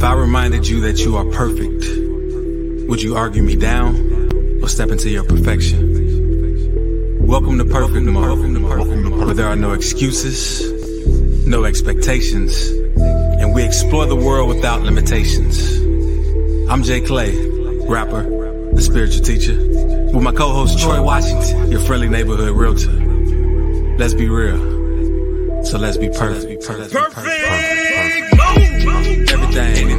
If I reminded you that you are perfect, would you argue me down or step into your perfection? Welcome to Perfect Mode, where there are no excuses, no expectations, and we explore the world without limitations. I'm Jay Clay, rapper, the spiritual teacher, with my co-host Troy Washington, your friendly neighborhood realtor. Let's be real. So let's be perfect. Perfect. perfect. perfect. perfect. Everything,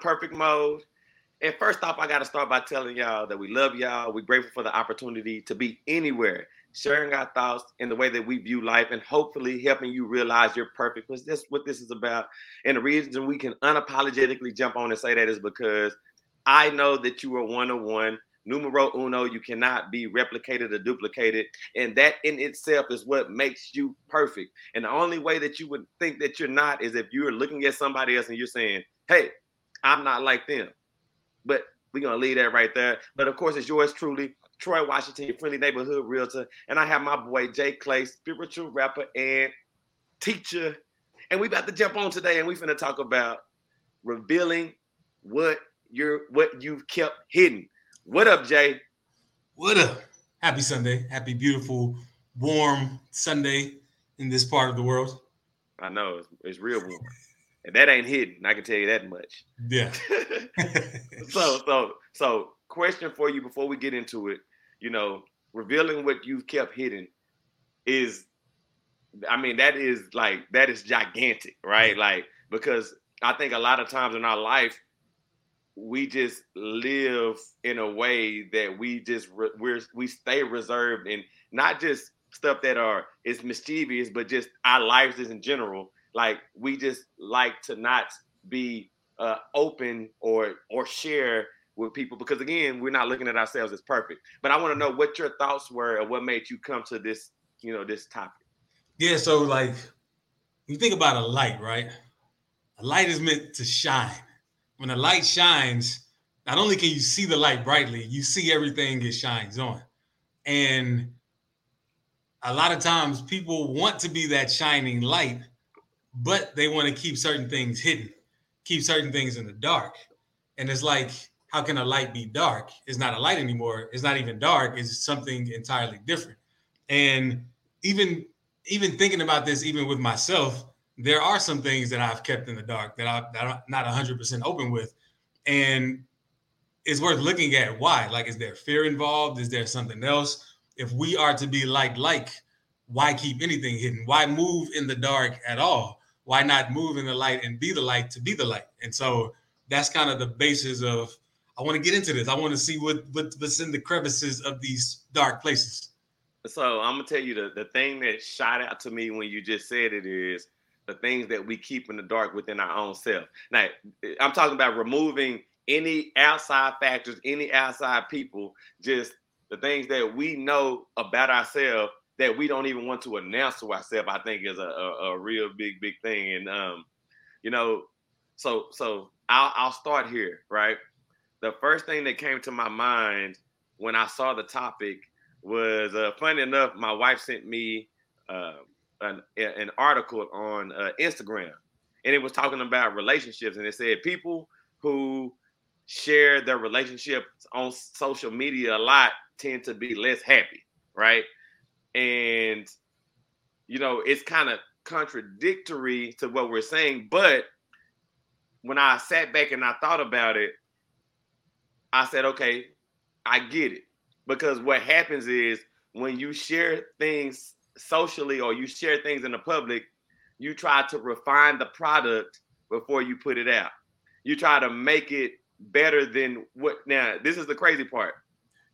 Perfect Mode. And first off, I got to start by telling y'all that we love y'all. We're grateful for the opportunity to be anywhere, sharing our thoughts in the way that we view life, and hopefully helping you realize you're perfect. Because that's what this is about. And the reason we can unapologetically jump on and say that is because I know that you are one on one. Numero uno, you cannot be replicated or duplicated. And that in itself is what makes you perfect. And the only way that you would think that you're not is if you're looking at somebody else and you're saying, hey, I'm not like them. But we're to leave that right there. But of course, it's yours truly, Troy Washington, your friendly neighborhood realtor. And I have my boy, Jay Clay, spiritual rapper and teacher. And we about to jump on today and we finna talk about revealing what you're what you've kept hidden. What up, Jay? What up? Happy Sunday. Happy, beautiful, warm Sunday in this part of the world. I know it's, it's real warm. And that ain't hidden. I can tell you that much. Yeah. so, so, so, question for you before we get into it. You know, revealing what you've kept hidden is, I mean, that is like that is gigantic, right? Like because I think a lot of times in our life we just live in a way that we just re- we're we stay reserved and not just stuff that are is mischievous, but just our lives is in general. Like we just like to not be uh, open or or share with people because again, we're not looking at ourselves as perfect. But I want to know what your thoughts were and what made you come to this, you know, this topic. Yeah, so like you think about a light, right? A light is meant to shine. When a light shines, not only can you see the light brightly, you see everything it shines on. And a lot of times people want to be that shining light, but they want to keep certain things hidden, keep certain things in the dark. And it's like, how can a light be dark? It's not a light anymore. It's not even dark. It's something entirely different. And even even thinking about this, even with myself, there are some things that I've kept in the dark that, I, that I'm not 100% open with. And it's worth looking at why. Like, is there fear involved? Is there something else? If we are to be like, like, why keep anything hidden? Why move in the dark at all? Why not move in the light and be the light to be the light? And so that's kind of the basis of I want to get into this. I want to see what, what what's in the crevices of these dark places. So I'm gonna tell you the, the thing that shot out to me when you just said it is the things that we keep in the dark within our own self. Now I'm talking about removing any outside factors, any outside people, just the things that we know about ourselves that we don't even want to announce to ourselves. I think is a, a, a real big, big thing. And um, you know, so so I'll I'll start here, right? The first thing that came to my mind when I saw the topic was uh, funny enough. My wife sent me uh, an an article on uh, Instagram, and it was talking about relationships, and it said people who share their relationships on social media a lot tend to be less happy, right? And you know, it's kind of contradictory to what we're saying, but when I sat back and I thought about it, I said, okay, I get it. Because what happens is when you share things socially or you share things in the public, you try to refine the product before you put it out. You try to make it better than what now this is the crazy part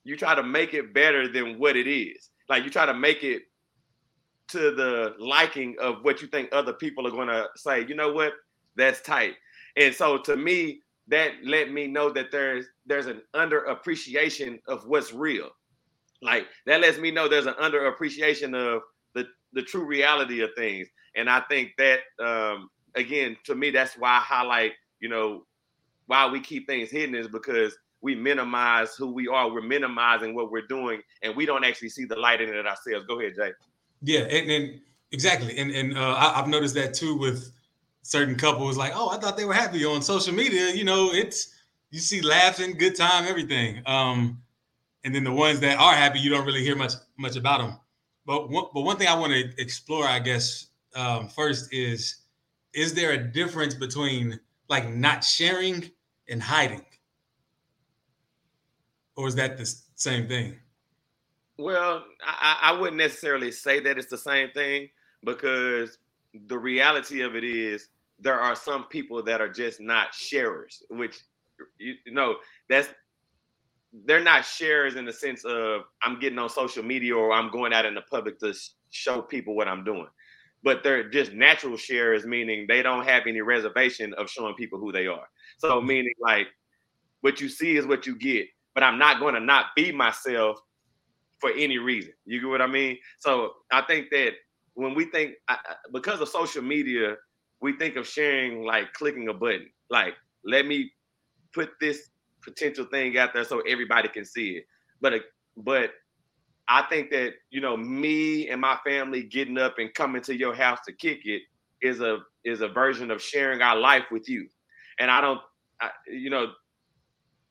you try to make it better than what it is like you try to make it to the liking of what you think other people are going to say you know what? That's tight. And so to me that let me know that there's there's an underappreciation of what's real. Like that lets me know there's an underappreciation of the the true reality of things. And i think that um again to me that's why i highlight you know why we keep things hidden is because we minimize who we are. We're minimizing what we're doing, and we don't actually see the light in it ourselves. Go ahead, Jay. Yeah, and, and exactly, and and uh, I, have noticed that too with certain couples. Like, oh, I thought they were happy on social media. You know, it's you see laughing, good time, everything. Um, and then the ones that are happy, you don't really hear much much about them. But one, but one thing I want to explore, I guess, um, first is is there a difference between like not sharing and hiding? Or is that the same thing? Well, I, I wouldn't necessarily say that it's the same thing because the reality of it is there are some people that are just not sharers, which you, you know that's they're not sharers in the sense of I'm getting on social media or I'm going out in the public to show people what I'm doing. But they're just natural sharers, meaning they don't have any reservation of showing people who they are. So mm-hmm. meaning like what you see is what you get, but I'm not going to not be myself for any reason. You get what I mean? So I think that when we think because of social media, we think of sharing like clicking a button. Like, let me put this potential thing out there so everybody can see it. But uh, but I think that you know me and my family getting up and coming to your house to kick it is a is a version of sharing our life with you and I don't, I, you know,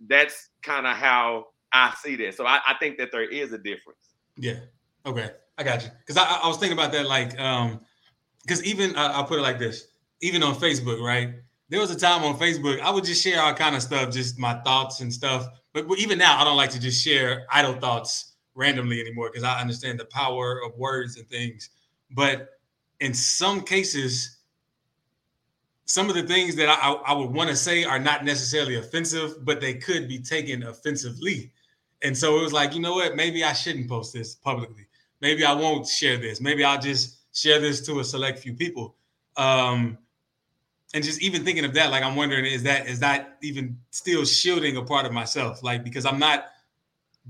that's kind of how I see that. So I, I, think that there is a difference. Yeah. Okay. I got you. Because I, I, was thinking about that, like, um, because even uh, I'll put it like this: even on Facebook, right? There was a time on Facebook I would just share all kind of stuff, just my thoughts and stuff. But, but even now, I don't like to just share idle thoughts randomly anymore because I understand the power of words and things. But in some cases, some of the things that I, I would want to say are not necessarily offensive, but they could be taken offensively. And so it was like, you know what? Maybe I shouldn't post this publicly. Maybe I won't share this. Maybe I'll just share this to a select few people. Um, and just even thinking of that, like I'm wondering, is that is that even still shielding a part of myself? Like because I'm not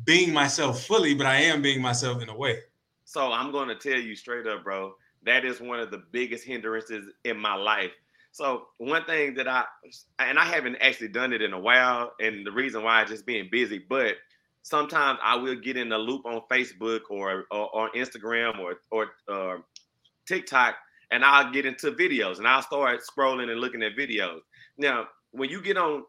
being myself fully, but I am being myself in a way. So I'm going to tell you straight up, bro. That is one of the biggest hindrances in my life so one thing that I and I haven't actually done it in a while, and the reason why is just being busy. But sometimes I will get in the loop on Facebook or or Instagram or or uh, TikTok, and I'll get into videos, and I'll start scrolling and looking at videos. Now, when you get on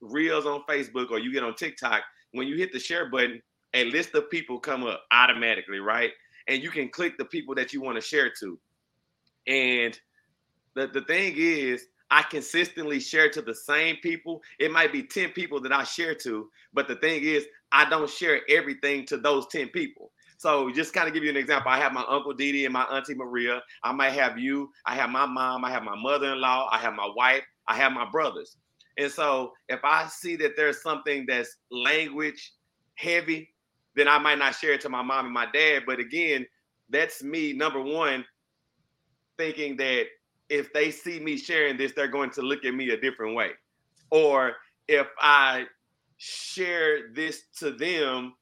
Reels on Facebook or you get on TikTok, when you hit the share button, a list of people come up automatically, right? And you can click the people that you want to share to, and the, the thing is, I consistently share to the same people. It might be 10 people that I share to, but the thing is, I don't share everything to those 10 people. So just kind of give you an example. I have my uncle Didi and my auntie Maria. I might have you. I have my mom. I have my mother-in-law. I have my wife. I have my brothers. And so if I see that there's something that's language heavy, then I might not share it to my mom and my dad. But again, that's me, number one, thinking that if they see me sharing this, they're going to look at me a different way. Or if I share this to them,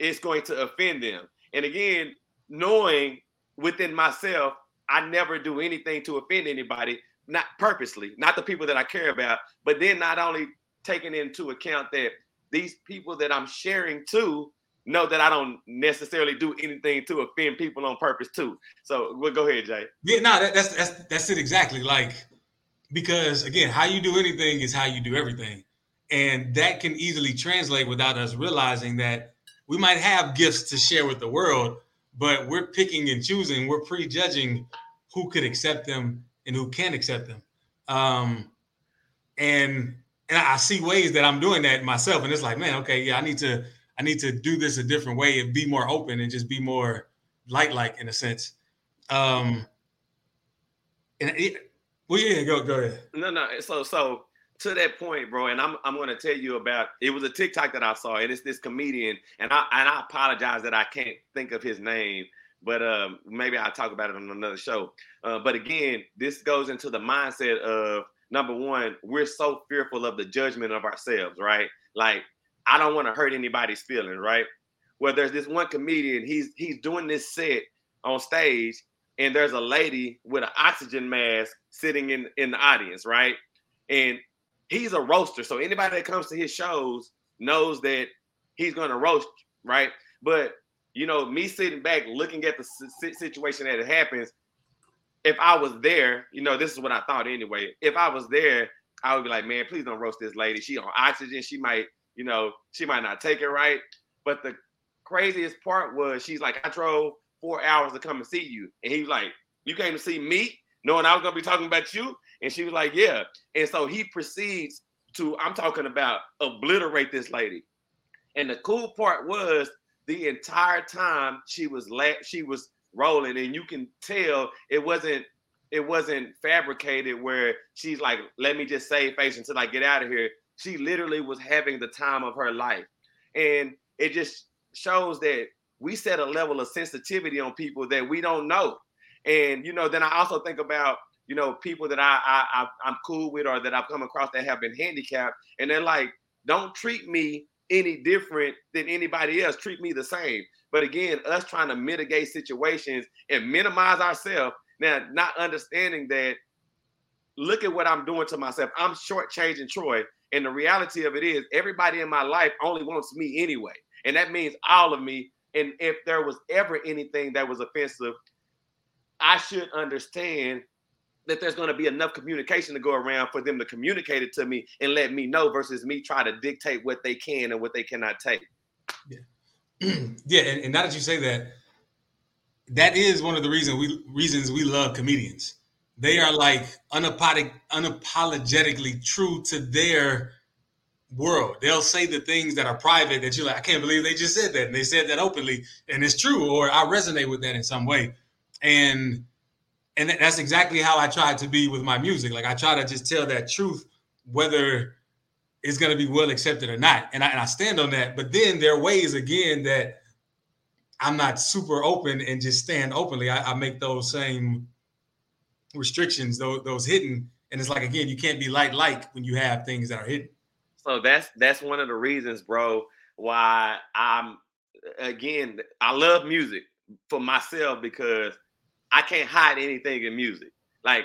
it's going to offend them. And again, knowing within myself, I never do anything to offend anybody, not purposely, not the people that I care about, but then not only taking into account that these people that I'm sharing to know that I don't necessarily do anything to offend people on purpose too. So well, go ahead, Jay. Yeah, no, that, that's that's that's it exactly. Like because again, how you do anything is how you do everything, and that can easily translate without us realizing that we might have gifts to share with the world, but we're picking and choosing. We're prejudging who could accept them and who can't accept them. Um, and and I see ways that I'm doing that myself, and it's like, man, okay, yeah, I need to I need to do this a different way and be more open and just be more light like in a sense. Um and it, well yeah, go go ahead. No, no. So so to that point, bro, and I'm I'm gonna tell you about it was a TikTok that I saw, and it's this comedian, and I and I apologize that I can't think of his name, but um, maybe I'll talk about it on another show. Uh, but again, this goes into the mindset of number one, we're so fearful of the judgment of ourselves, right? Like, I don't want to hurt anybody's feelings, right? Well, there's this one comedian, he's he's doing this set on stage, and there's a lady with an oxygen mask sitting in in the audience, right? And he's a roaster. So anybody that comes to his shows knows that he's to roast, right? But you know, me sitting back looking at the situation that it happens, if I was there, you know, this is what I thought anyway. If I was there, I would be like, man, please don't roast this lady. She on oxygen. She might, you know, she might not take it right. But the craziest part was she's like, I drove four hours to come and see you. And he was like, You came to see me, knowing I was gonna be talking about you. And she was like, Yeah. And so he proceeds to, I'm talking about obliterate this lady. And the cool part was the entire time she was la- she was rolling, and you can tell it wasn't it wasn't fabricated where she's like, let me just save face until I get out of here. She literally was having the time of her life. And it just shows that we set a level of sensitivity on people that we don't know. And you know, then I also think about you know, people that I, I I am cool with or that I've come across that have been handicapped, and they're like, don't treat me any different than anybody else. Treat me the same. But again, us trying to mitigate situations and minimize ourselves, now not understanding that. Look at what I'm doing to myself. I'm shortchanging Troy, and the reality of it is, everybody in my life only wants me anyway, and that means all of me. And if there was ever anything that was offensive, I should understand that there's going to be enough communication to go around for them to communicate it to me and let me know versus me try to dictate what they can and what they cannot take. Yeah. yeah, and, and now that you say that, that is one of the reasons we reasons we love comedians. They are like unapologetic, unapologetically true to their world. They'll say the things that are private that you're like, I can't believe they just said that. And they said that openly, and it's true, or I resonate with that in some way. And and that's exactly how I try to be with my music. Like I try to just tell that truth, whether it's to be well accepted or not. And I, and I stand on that. But then there are ways again that I'm not super open and just stand openly. I, I make those same restrictions, those, those hidden. And it's like again, you can't be light like when you have things that are hidden. So that's that's one of the reasons, bro, why I'm again, I love music for myself because I can't hide anything in music. Like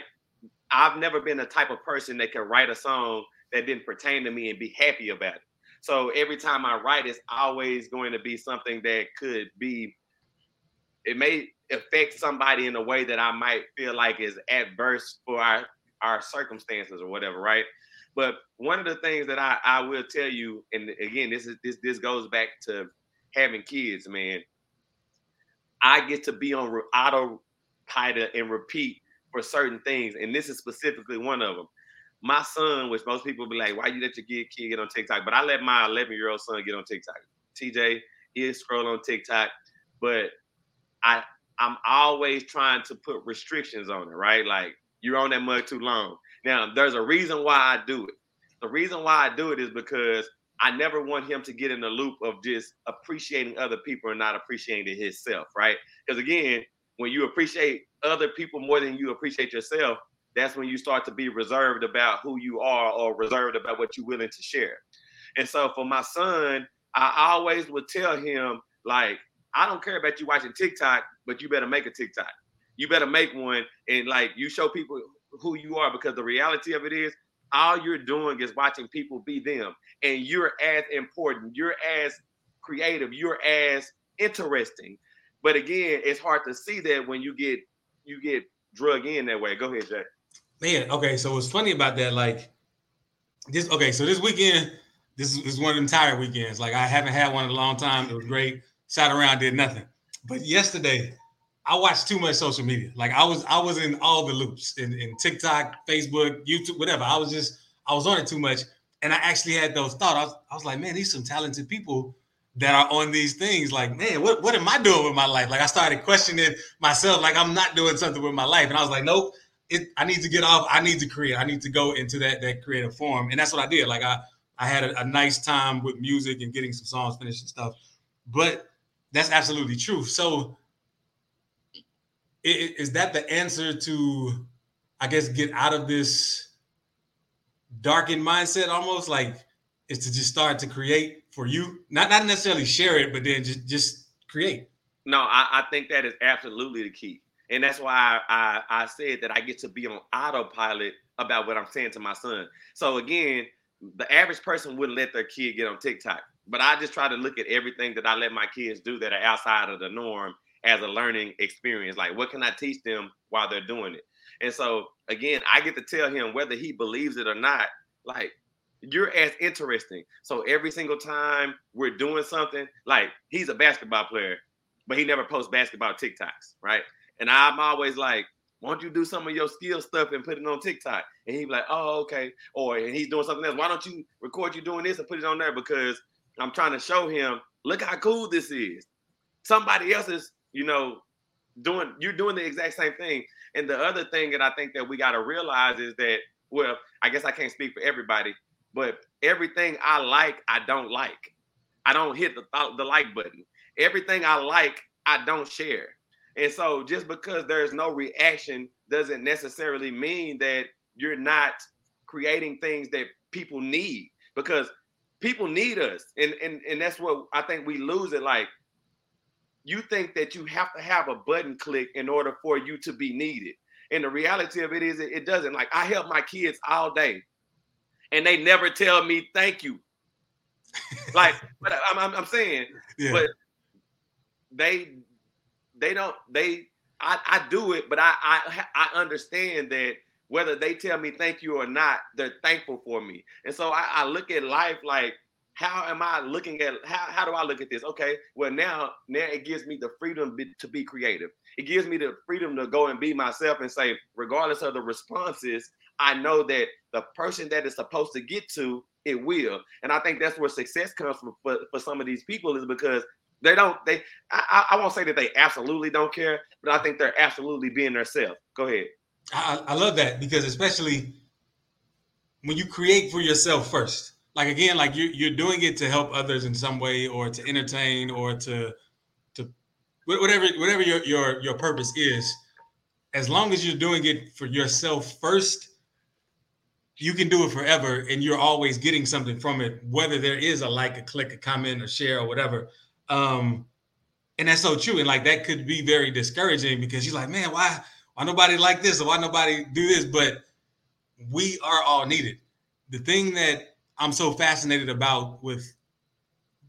I've never been the type of person that can write a song that didn't pertain to me and be happy about it. So every time I write, it's always going to be something that could be. It may affect somebody in a way that I might feel like is adverse for our our circumstances or whatever, right? But one of the things that I, I will tell you, and again, this is this this goes back to having kids, man. I get to be on auto pilot and repeat for certain things. And this is specifically one of them. My son, which most people be like, why you let your kid get on TikTok? But I let my 11 year old son get on TikTok. TJ is scroll on TikTok, but I I'm always trying to put restrictions on it, right? Like you're on that mug too long. Now, there's a reason why I do it. The reason why I do it is because I never want him to get in the loop of just appreciating other people and not appreciating himself, right? Because again, when you appreciate other people more than you appreciate yourself, that's when you start to be reserved about who you are or reserved about what you're willing to share. And so for my son, I always would tell him, like, I don't care about you watching TikTok, but you better make a TikTok. You better make one and like you show people who you are because the reality of it is all you're doing is watching people be them. And you're as important, you're as creative, you're as interesting. But again, it's hard to see that when you get you get drug in that way. Go ahead, Jay. Man, okay. So what's funny about that, like this, okay, so this weekend, this is, one of them tired weekends. Like I haven't had one in a long time. It was great. Sat around, did nothing. But yesterday, I watched too much social media. Like I was, I was in all the loops in, in TikTok, Facebook, YouTube, whatever. I was just, I was on it too much. And I actually had those thoughts. I was, I was like, man, these some talented people that are on these things like man what, what am i doing with my life like i started questioning myself like i'm not doing something with my life and i was like nope it, I need to get off. I need to create. I need to go into that that creative form, and that's what I did. Like I I had a, a nice time with music and getting some songs finished and stuff. But that's absolutely true. So is that the answer to, I guess, get out of this darkened mindset almost like is to just start to create for you, not not necessarily share it, but then just just create. No, I, I think that is absolutely the key, and that's why I, I I said that I get to be on autopilot about what I'm saying to my son. So again, the average person wouldn't let their kid get on TikTok, but I just try to look at everything that I let my kids do that are outside of the norm as a learning experience. Like, what can I teach them while they're doing it? And so, again, I get to tell him whether he believes it or not. Like, you're as interesting. So every single time we're doing something, like he's a basketball player, but he never posts basketball TikToks, right? And I'm always like, why don't you do some of your skill stuff and put it on TikTok? And he'd be like, oh, okay. Or and he's doing something else. Why don't you record you doing this and put it on there? Because I'm trying to show him, look how cool this is. Somebody else is, you know, doing you're doing the exact same thing. And the other thing that I think that we got to realize is that, well, I guess I can't speak for everybody, but everything I like, I don't like. I don't hit the the like button. Everything I like, I don't share. And so just because there's no reaction doesn't necessarily mean that you're not creating things that people need because people need us. And and and that's what I think we lose it like you think that you have to have a button click in order for you to be needed. And the reality of it is it doesn't. Like I help my kids all day and they never tell me thank you. like but I'm, I'm, I'm saying, yeah. but they they don't they I, I do it, but I, I I understand that whether they tell me thank you or not, they're thankful for me. And so I, I look at life like how am I looking at how, how do I look at this? Okay, well now now it gives me the freedom be, to be creative. It gives me the freedom to go and be myself and say, regardless of the responses, I know that the person that is supposed to get to it will. And I think that's where success comes from for, for some of these people is because they don't. They. I, I won't say that they absolutely don't care, but I think they're absolutely being themselves. Go ahead. I, I love that because especially when you create for yourself first. Like again, like you're you're doing it to help others in some way, or to entertain, or to to whatever whatever your your your purpose is. As long as you're doing it for yourself first, you can do it forever, and you're always getting something from it, whether there is a like, a click, a comment, a share, or whatever. Um, and that's so true. And like that could be very discouraging because you're like, man, why why nobody like this or why nobody do this? But we are all needed. The thing that I'm so fascinated about with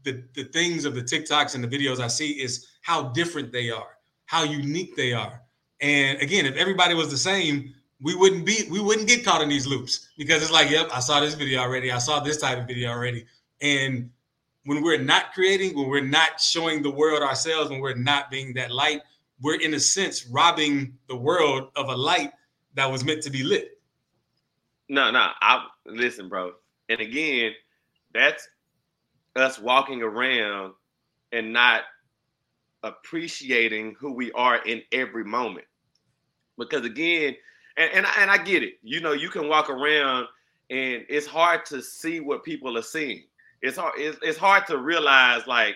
the, the things of the TikToks and the videos I see is how different they are, how unique they are. And again, if everybody was the same, we wouldn't be we wouldn't get caught in these loops because it's like, yep, I saw this video already. I saw this type of video already. And when we're not creating, when we're not showing the world ourselves, when we're not being that light, we're in a sense robbing the world of a light that was meant to be lit. No, no, I listen, bro. And again, that's us walking around and not appreciating who we are in every moment. Because again, and, and, and I get it. You know, you can walk around and it's hard to see what people are seeing it's hard it's, it's hard to realize like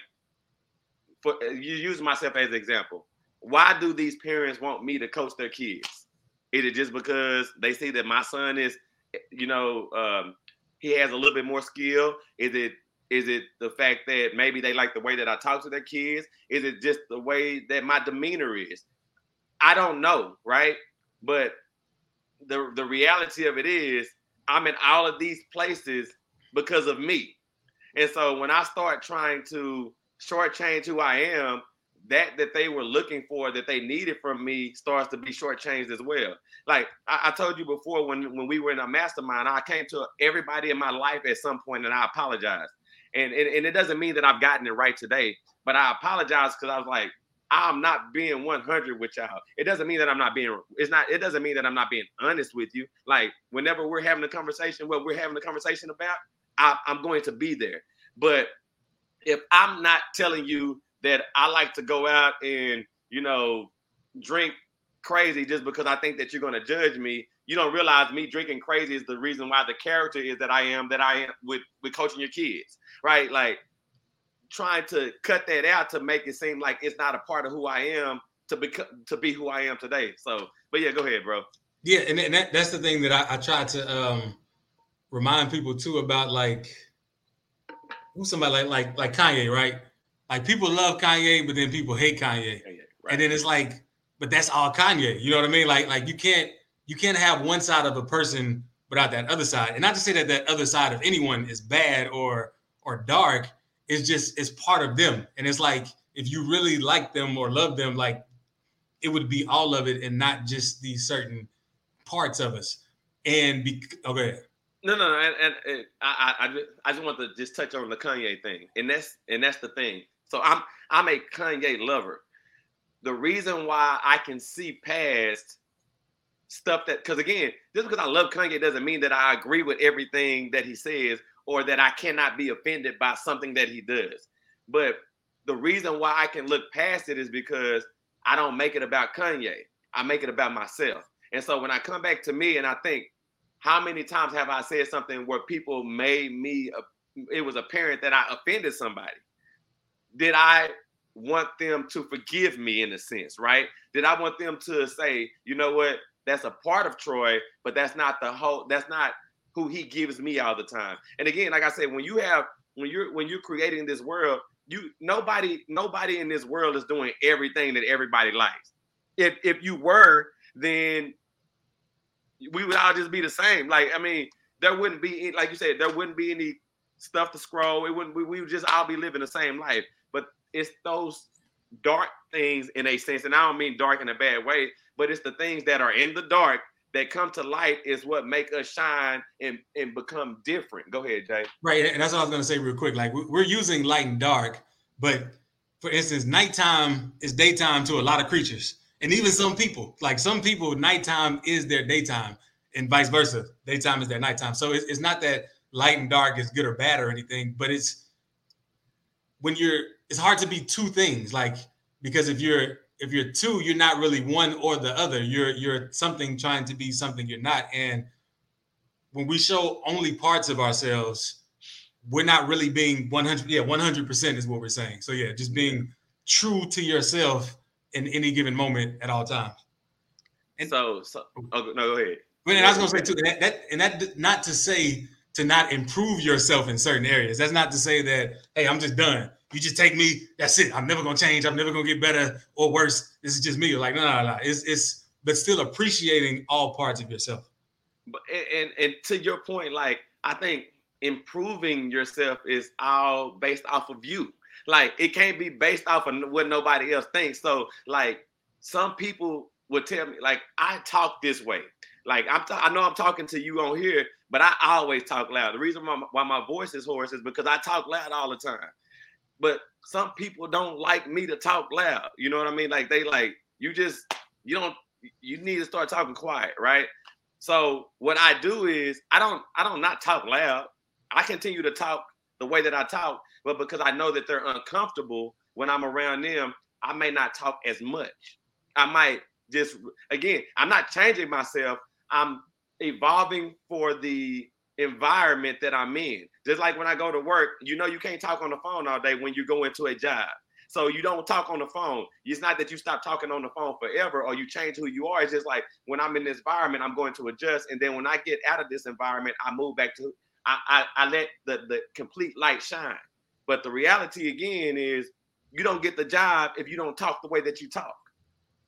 for you use myself as an example why do these parents want me to coach their kids? Is it just because they see that my son is you know um, he has a little bit more skill? Is it is it the fact that maybe they like the way that i talk to their kids? Is it just the way that my demeanor is? I don't know right? But the the reality of it is i'm in all of these places because of me. And so when I start trying to shortchange who I am, that that they were looking for, that they needed from me, starts to be shortchanged as well. Like I, I, told you before, when when we were in a mastermind, I came to everybody in my life at some point, and I apologized. And and, and it doesn't mean that I've gotten it right today, but I apologize because I was like, I'm not being 100 with y'all. It doesn't mean that I'm not being. It's not. It doesn't mean that I'm not being honest with you. Like whenever we're having a conversation, what we're having a conversation about, I, I'm going to be there. But if I'm not telling you that I like to go out and, you know, drink crazy just because I think that you're going to judge me. You don't realize me drinking crazy is the reason why the character is that I am that I am with with coaching your kids, right? Like trying to cut that out to make it seem like it's not a part of who I am to be to be who I am today. So, but yeah, go ahead, bro. Yeah, and, that, that's the thing that I, I try to um, remind people too about, like who's somebody like like like Kanye, right? Like people love Kanye, but then people hate Kanye, right. and then it's like, but that's all Kanye. You know what I mean? Like like you can't you can't have one side of a person without that other side, and not to say that that other side of anyone is bad or or dark. It's just it's part of them, and it's like if you really like them or love them, like it would be all of it and not just these certain parts of us. And be oh, okay. No, no, no, and, and, and I, I, I just want to just touch on the Kanye thing, and that's and that's the thing. So I'm I'm a Kanye lover. The reason why I can see past stuff that, because again, just because I love Kanye doesn't mean that I agree with everything that he says or that I cannot be offended by something that he does. But the reason why I can look past it is because I don't make it about Kanye. I make it about myself. And so when I come back to me and I think, how many times have I said something where people made me, uh, it was apparent that I offended somebody? Did I want them to forgive me in a sense, right? Did I want them to say, you know what, that's a part of Troy, but that's not the whole, that's not who he gives me all the time. And again, like I said, when you have, when you're when you're creating this world, you nobody nobody in this world is doing everything that everybody likes. If if you were, then we would all just be the same. Like I mean, there wouldn't be like you said, there wouldn't be any stuff to scroll. It wouldn't. We, we would just all be living the same life. It's those dark things in a sense, and I don't mean dark in a bad way, but it's the things that are in the dark that come to light is what make us shine and, and become different. Go ahead, Jay. Right, and that's what I was to say real quick. Like we're using light and dark, but for instance, nighttime is daytime to a lot of creatures, and even some people. Like some people, nighttime is their daytime, and vice versa. Daytime is their nighttime. So it's, it's not that light and dark is good or bad or anything, but it's when you're. It's hard to be two things, like because if you're if you're two, you're not really one or the other. You're you're something trying to be something you're not. And when we show only parts of ourselves, we're not really being 100. Yeah, 100 percent is what we're saying. So yeah, just being true to yourself in any given moment at all times. And so, so oh, no, go ahead. But I was gonna say too that, that and that not to say to not improve yourself in certain areas. That's not to say that hey, I'm just done you just take me. That's it. I'm never gonna change. I'm never gonna get better or worse. This is just me. You're like, no, no, no. It's it's but still appreciating all parts of yourself. But and and to your point, like I think improving yourself is all based off of you. Like it can't be based off of what nobody else thinks. So like some people would tell me, like I talk this way. Like I'm, t- I know I'm talking to you on here, but I always talk loud. The reason why, why my voice is hoarse is because I talk loud all the time but some people don't like me to talk loud. You know what I mean? Like they like you just you don't you need to start talking quiet, right? So what I do is I don't I don't not talk loud. I continue to talk the way that I talk, but because I know that they're uncomfortable when I'm around them, I may not talk as much. I might just again, I'm not changing myself. I'm evolving for the environment that I'm in. Just like when I go to work, you know, you can't talk on the phone all day when you go into a job. So you don't talk on the phone. It's not that you stop talking on the phone forever or you change who you are. It's just like when I'm in this environment, I'm going to adjust. And then when I get out of this environment, I move back to I, I, I let the, the complete light shine. But the reality again is you don't get the job if you don't talk the way that you talk.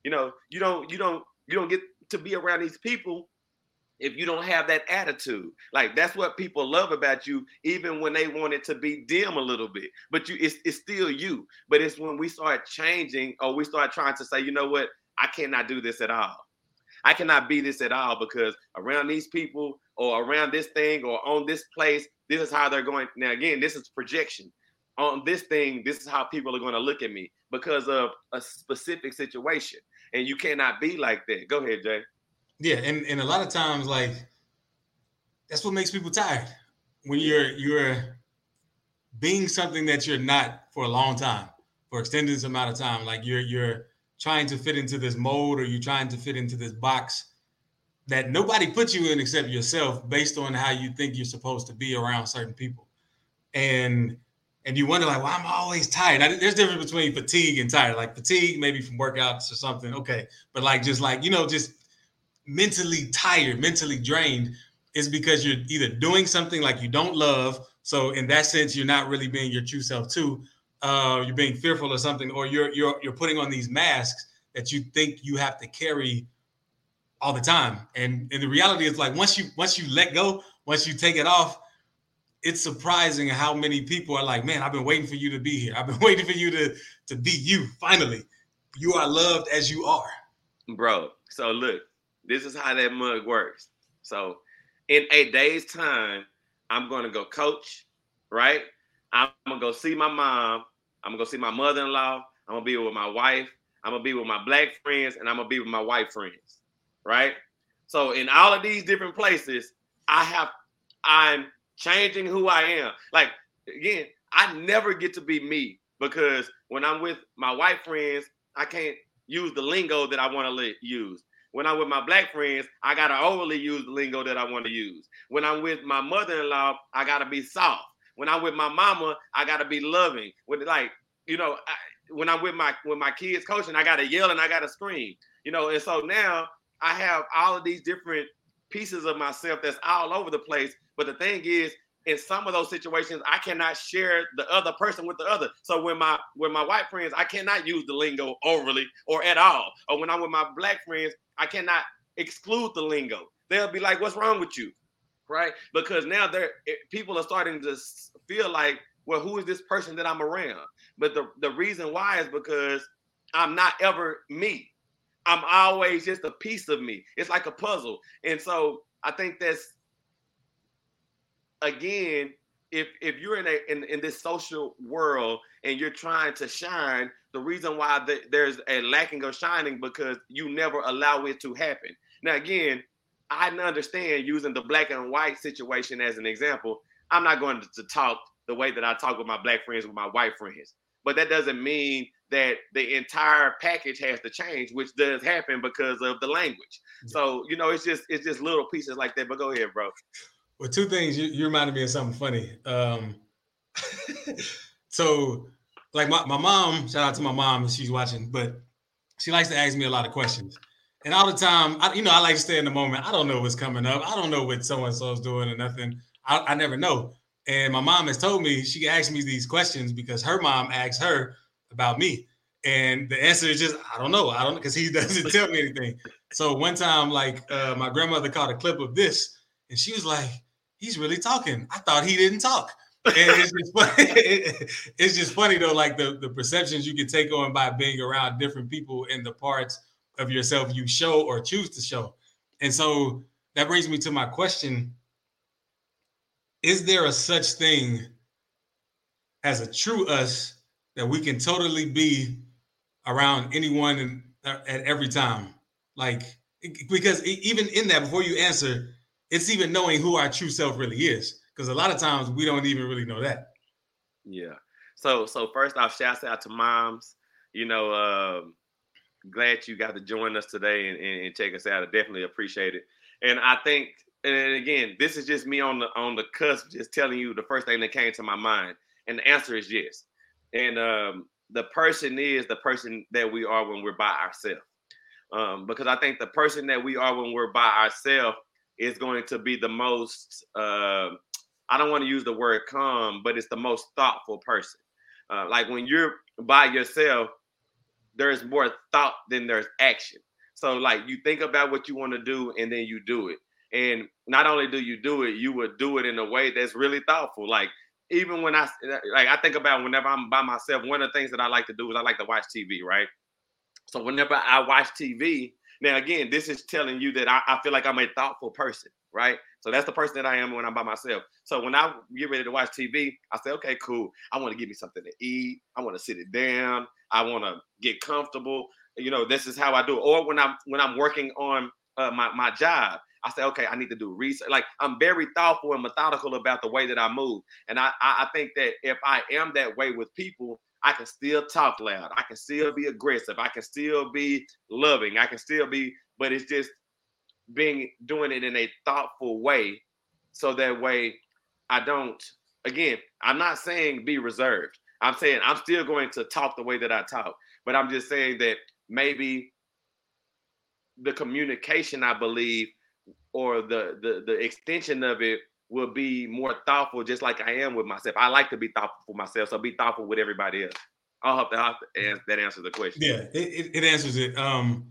You know, you don't you don't you don't get to be around these people if you don't have that attitude. Like that's what people love about you, even when they want it to be dim a little bit. But you it's, it's still you. But it's when we start changing or we start trying to say, you know what, I cannot do this at all. I cannot be this at all because around these people or around this thing or on this place, this is how they're going. Now, again, this is projection. On this thing, this is how people are going to look at me because of a specific situation. And you cannot be like that. Go ahead, Jay. Yeah, and, and a lot of times, like that's what makes people tired when you're you're being something that you're not for a long time, for extended amount of time. Like you're you're trying to fit into this mold or you're trying to fit into this box that nobody puts you in except yourself based on how you think you're supposed to be around certain people. And and you wonder like, well, I'm always tired. I, there's difference between fatigue and tired. Like fatigue, maybe from workouts or something, okay. But like just like you know, just mentally tired, mentally drained, is because you're either doing something like you don't love. So in that sense, you're not really being your true self too. Uh, you're being fearful or something, or you're you're you're putting on these masks that you think you have to carry all the time. And and the reality is like once you once you let go, once you take it off, it's surprising how many people are like, man, I've been waiting for you to be here. I've been waiting for you to to be you. Finally, you are loved as you are, bro. So look, this is how that mug works. So in a day's time, I'm to go coach, right? I'm gonna go see my mom. I'm gonna go see my mother-in-law. I'm gonna be with my wife. I'm gonna be with my black friends, and I'm gonna be with my white friends, right? So in all of these different places, I have I'm changing who I am. Like again, I never get to be me because when I'm with my white friends, I can't use the lingo that I want to use. When I'm with my black friends, I gotta overly use the lingo that I want to use. When I'm with my mother-in-law, I gotta be soft. When I'm with my mama, I gotta be loving. With like, you know, I, when I'm with my with my kids coaching, I gotta yell and I gotta scream. You know, and so now I have all of these different pieces of myself that's all over the place. But the thing is, in some of those situations, I cannot share the other person with the other. So when my with my white friends, I cannot use the lingo overly or at all. Or when I'm with my black friends, I cannot exclude the lingo. They'll be like, "What's wrong with you?" Right? Because now they're people are starting to feel like, "Well, who is this person that I'm around?" But the the reason why is because I'm not ever me. I'm always just a piece of me. It's like a puzzle. And so I think that's again, if if you're in a in, in this social world and you're trying to shine, the reason why the, there's a lacking of shining because you never allow it to happen. Now again, I understand using the black and white situation as an example. I'm not going to, to talk the way that I talk with my black friends with my white friends, but that doesn't mean that the entire package has to change, which does happen because of the language. So you know, it's just it's just little pieces like that. But go ahead, bro. Well, two things you, you reminded me of something funny. Um, so, like my, my mom, shout out to my mom if she's watching, but she likes to ask me a lot of questions. And all the time, I, you know, I like to stay in the moment. I don't know what's coming up. I don't know what so and so's doing or nothing. I, I never know. And my mom has told me she asks me these questions because her mom asks her about me. And the answer is just, I don't know. I don't because he doesn't tell me anything. So one time, like uh, my grandmother caught a clip of this, and she was like, he's really talking. I thought he didn't talk. And it's just funny. it's just funny though, like the, the perceptions you can take on by being around different people in the parts of yourself you show or choose to show. And so that brings me to my question. Is there a such thing as a true us that we can totally be around anyone and uh, at every time? Like because even in that, before you answer, it's even knowing who our true self really is. Because a lot of times we don't even really know that. Yeah. So so first off, shouts out to moms. You know, uh, glad you got to join us today and, and, and check us out. I definitely appreciate it. And I think, and again, this is just me on the on the cusp, just telling you the first thing that came to my mind. And the answer is yes. And um, the person is the person that we are when we're by ourselves. Um, because I think the person that we are when we're by ourselves is going to be the most uh, I don't want to use the word calm, but it's the most thoughtful person. Uh, like when you're by yourself, there's more thought than there's action. So like you think about what you want to do and then you do it. And not only do you do it, you would do it in a way that's really thoughtful. Like even when I like I think about whenever I'm by myself, one of the things that I like to do is I like to watch TV, right? So whenever I watch TV, now, again, this is telling you that I, I, feel like I'm a thoughtful person, right? So that's the person that I am when I'm by myself. So when I get ready to watch TV, I say, okay, cool. I want to give me something to eat. I want to sit it down. I want to get comfortable. You know, this is how I do it. Or when I'm when I'm working on uh, my my job, I say, okay, I need to do research. Like I'm very thoughtful and methodical about the way that I move. And I, I, I think that if I am that way with people, I can still talk loud. I can still be aggressive. I can still be loving. I can still be, but it's just being doing it in a thoughtful way. So that way I don't, again, I'm not saying be reserved. I'm saying I'm still going to talk the way that I talk, but I'm just saying that maybe the communication, I believe, or the the the extension of it will be more thoughtful, just like I am with myself. I like to be thoughtful for myself, so be thoughtful with everybody else. I hope that, that answers the question. Yeah, it, it answers it. Um,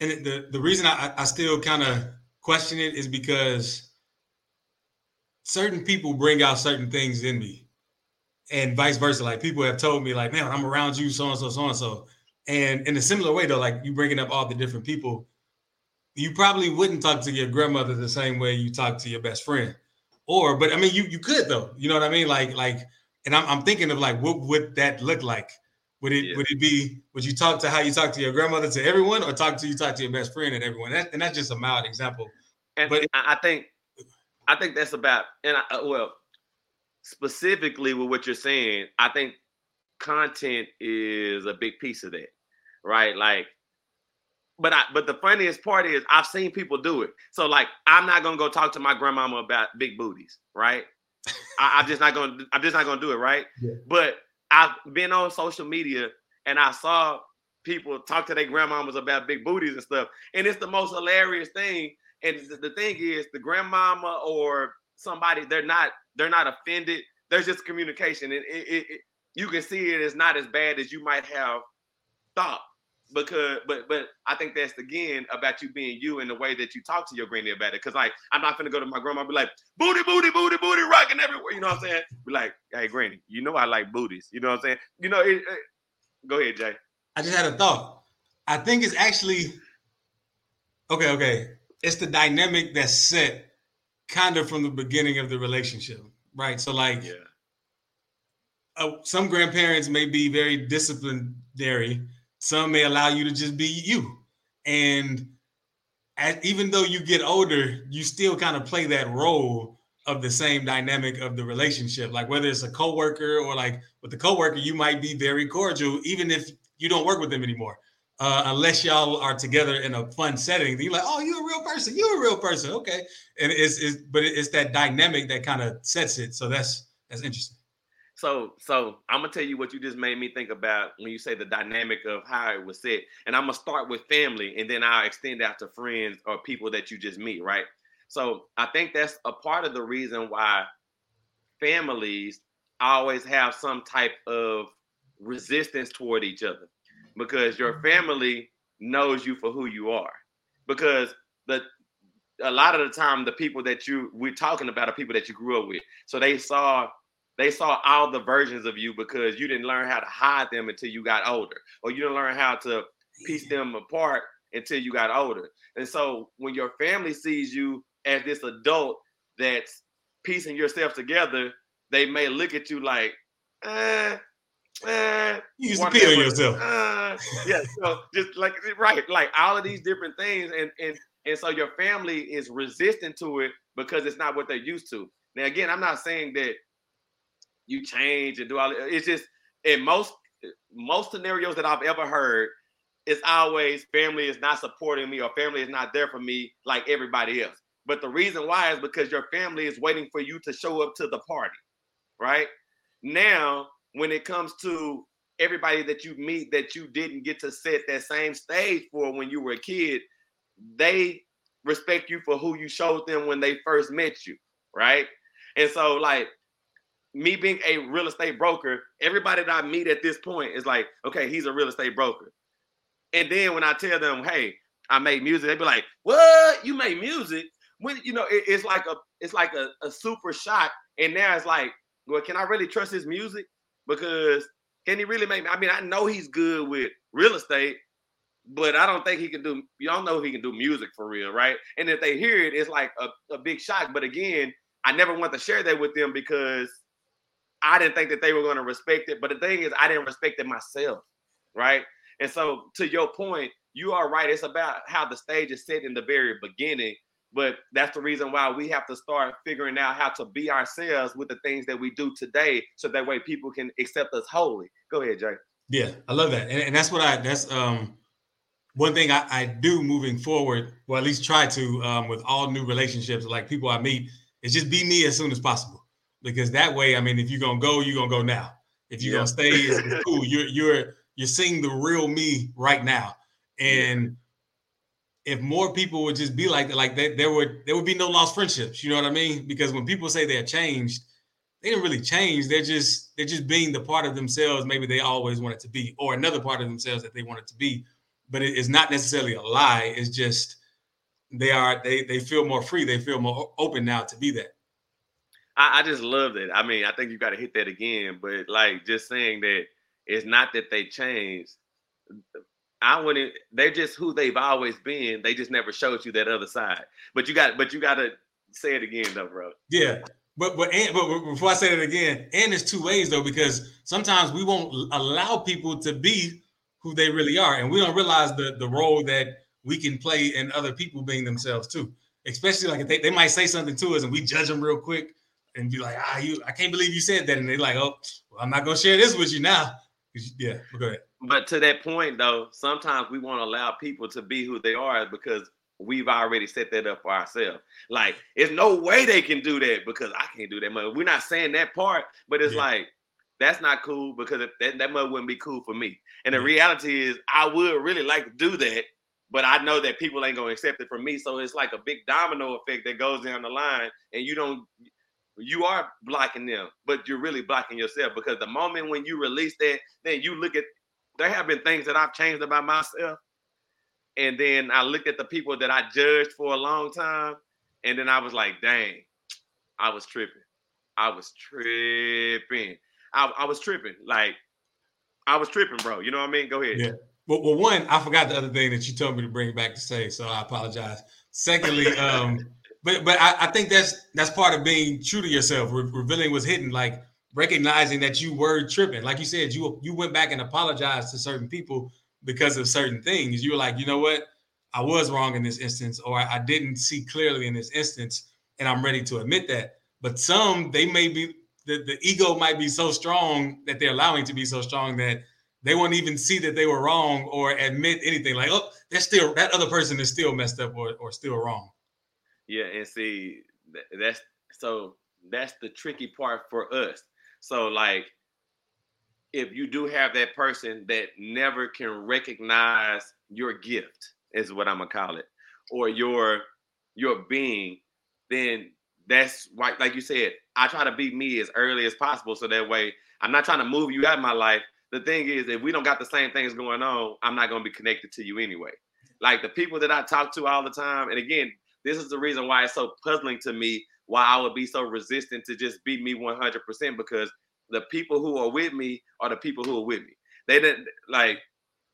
and it, the the reason I, I still kind of question it is because certain people bring out certain things in me, and vice versa. Like people have told me, like, man, I'm around you, so and so, so and so. And in a similar way, though, like you bringing up all the different people, you probably wouldn't talk to your grandmother the same way you talk to your best friend. Or, but I mean, you you could though. You know what I mean? Like like, and I'm I'm thinking of like, what would that look like? Would it yeah. would it be? Would you talk to how you talk to your grandmother to everyone, or talk to you talk to your best friend and everyone? That, and that's just a mild example. And but I think I think that's about and I, uh, well, specifically with what you're saying, I think content is a big piece of that, right? Like but I but the funniest part is I've seen people do it. So like I'm not gonna go talk to my grandmama about big booties, right? I, am just not gonna I'm just not gonna do it, right? Yeah. But I've been on social media and I saw people talk to their grandmamas about big booties and stuff, and it's the most hilarious thing. And the, thing is, the grandmama or somebody they're not they're not offended. There's just communication, and it, it, it you can see it is not as bad as you might have thought because but but I think that's again about you being you and the way that you talk to your granny about it. Cause like I'm not gonna go to my grandma and be like booty, booty, booty, booty, rocking everywhere. You know what I'm saying? Be like, hey granny, you know I like booties. You know what I'm saying? You know, it, it, go ahead, Jay. I just had a thought. I think it's actually okay, okay. It's the dynamic that's set kind of from the beginning of the relationship, right? So like yeah. Uh, some grandparents may be very disciplinary some may allow you to just be you. And even though you get older, you still kind of play that role of the same dynamic of the relationship. Like whether it's a coworker or like with the coworker, you might be very cordial, even if you don't work with them anymore. Uh, unless y'all are together in a fun setting, you're like, "Oh, you're a real person. You're a real person." Okay, and it's, it's but it's that dynamic that kind of sets it. So that's that's interesting. So, so I'm gonna tell you what you just made me think about when you say the dynamic of how it was set, and I'm gonna start with family, and then I'll extend out to friends or people that you just meet, right? So, I think that's a part of the reason why families always have some type of resistance toward each other, because your mm-hmm. family knows you for who you are, because the a lot of the time the people that you we're talking about are people that you grew up with, so they saw they saw all the versions of you because you didn't learn how to hide them until you got older, or you didn't learn how to piece them apart until you got older. And so when your family sees you as this adult that's piecing yourself together, they may look at you like, eh, eh. You used to yourself. Uh, yeah, so just like right, like all of these different things, and and and so your family is resistant to it because it's not what they're used to. Now, again, I'm not saying that you change and do all it's just in most most scenarios that I've ever heard, it's always family is not supporting me or family is not there for me like everybody else. But the reason why is because your family is waiting for you to show up to the party, right? Now, when it comes to everybody that you meet that you didn't get to set that same stage for when you were a kid, they respect you for who you showed them when they first met you, right? And so, like, me being a real estate broker, everybody that I meet at this point is like, okay, he's a real estate broker. And then when I tell them, hey, I make music, they be like, what? You make music? When you know, it, it's like a it's like a, a super shock. And now it's like, well, can I really trust his music? Because can he really make? I mean, I know he's good with real estate, but I don't think he can do. Don't know he can do music for real, right? And if they hear it, it's like a, a big shock. But again, I never want to share that with them because I didn't think that they were going to respect it. But the thing is, I didn't respect it myself, right? And so, to your point, you are right. It's about how the stage is set in the very beginning But that's the reason why we have to start figuring out how to be ourselves with the things that we do today, so that way people can accept us wholly. Go ahead, Jay. Yeah, I love that, and, and that's what I. That's um one thing I, I do moving forward, or at least try to um, with all new relationships, like people I meet, is just be me as soon as possible. Because that way, I mean, if you're gonna go, you're gonna go now. If you're yeah. gonna stay, it's, it's cool. You're you're you're seeing the real me right now, and if more people would just be like that, like that, there would there would be no lost friendships. You know what I mean? Because when people say they're changed, they didn't really change. They're just they're just being the part of themselves maybe they always wanted to be, or another part of themselves that they wanted to be. But it is not necessarily a lie. It's just they are they they feel more free. They feel more open now to be that. I, I just love it. I mean, I think you got to hit that again. But like just saying that it's not that they changed I wouldn't. They're just who they've always been. They just never showed you that other side. But you got. But you got to say it again, though, bro. Yeah. But but and, but before I say it again, and there's two ways though, because sometimes we won't allow people to be who they really are, and we don't realize the the role that we can play in other people being themselves too. Especially like if they, they might say something to us and we judge them real quick and be like, ah, you, I can't believe you said that, and they're like, oh, well, I'm not gonna share this with you now. Yeah, go ahead but to that point though, sometimes we want to allow people to be who they are because we've already set that up for ourselves. Like, there's no way they can do that because I can't do that. Much. We're not saying that part, but it's yeah. like that's not cool because that that much wouldn't be cool for me. And the yeah. reality is, I would really like to do that, but I know that people ain't gonna accept it from me. So it's like a big domino effect that goes down the line, and you don't. You are blocking them, but you're really blocking yourself because the moment when you release that, then you look at there have been things that I've changed about myself. And then I looked at the people that I judged for a long time. And then I was like, dang, I was tripping. I was tripping. I, I was tripping. Like, I was tripping, bro. You know what I mean? Go ahead. Yeah. Well, well, one, I forgot the other thing that you told me to bring back to say, so I apologize. Secondly, um, but but I, I, think that's that's part of being true to yourself, re- revealing what's hidden. Like recognizing that you were tripping. Like you said, you you went back and apologized to certain people because of certain things. You were like, you know what, I was wrong in this instance, or I didn't see clearly in this instance, and I'm ready to admit that. But some, they may be the, the ego might be so strong that they're allowing to be so strong that they won't even see that they were wrong or admit anything. Like, oh, they're still that other person is still messed up or, or still wrong. Yeah, and see, that's so that's the tricky part for us so like if you do have that person that never can recognize your gift is what I'm gonna call it, or your your being, then that's why, like you said, I try to be me as early as possible so that way I'm not trying to move you out of my life. The thing is, if we don't got the same things going on, I'm not gonna be connected to you anyway. Like the people that I talk to all the time, and again, this is the reason why it's so puzzling to me why I would be so resistant to just be me 100% because the people who are with me are the people who are with me. They didn't like,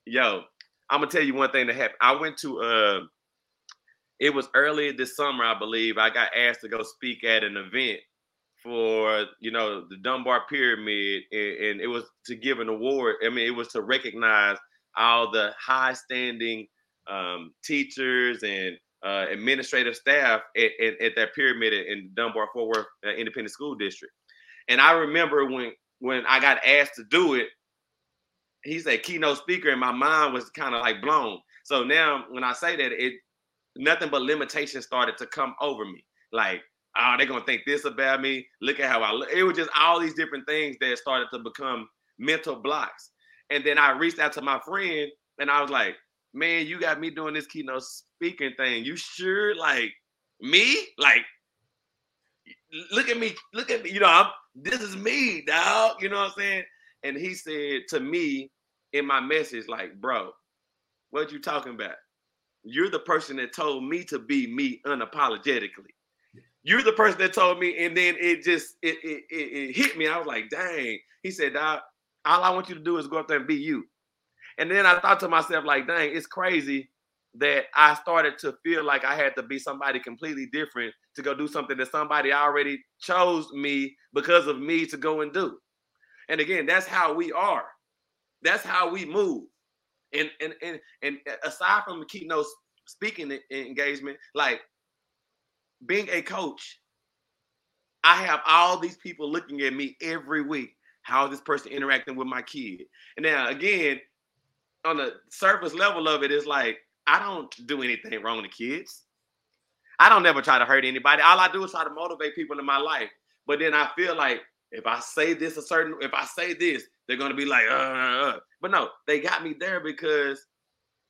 yo, I'm gonna tell you one thing that happened. I went to uh it was earlier this summer, I believe. I got asked to go speak at an event for you know the Dunbar Pyramid, and, and it was to give an award. I mean, it was to recognize all the high standing um, teachers and uh, administrative staff at, at, at, that pyramid in Dunbar Fort Worth uh, Independent School District. And I remember when when I got asked to do it, he's a keynote speaker, and my mind was kind of like blown. So now when I say that, it nothing but limitations started to come over me. Like, oh, they're gonna think this about me. Look at how I look. It was just all these different things that started to become mental blocks. And then I reached out to my friend and I was like, man, you got me doing this keynote speaking thing. You sure like me? Like, look at me, look at me, you know, I'm this is me, dog. You know what I'm saying? And he said to me in my message, like, bro, what you talking about? You're the person that told me to be me unapologetically. You're the person that told me, and then it just it it, it, it hit me. I was like, dang. He said, dog, all I want you to do is go up there and be you. And then I thought to myself, like, dang, it's crazy that I started to feel like I had to be somebody completely different to go do something that somebody already chose me because of me to go and do. And again, that's how we are. That's how we move. And and and and aside from the keynote speaking engagement, like being a coach, I have all these people looking at me every week. How is this person interacting with my kid? And now again, on the surface level of it, it, is like I don't do anything wrong to kids. I don't never try to hurt anybody. All I do is try to motivate people in my life. But then I feel like if I say this a certain, if I say this, they're gonna be like, uh, uh, uh. but no, they got me there because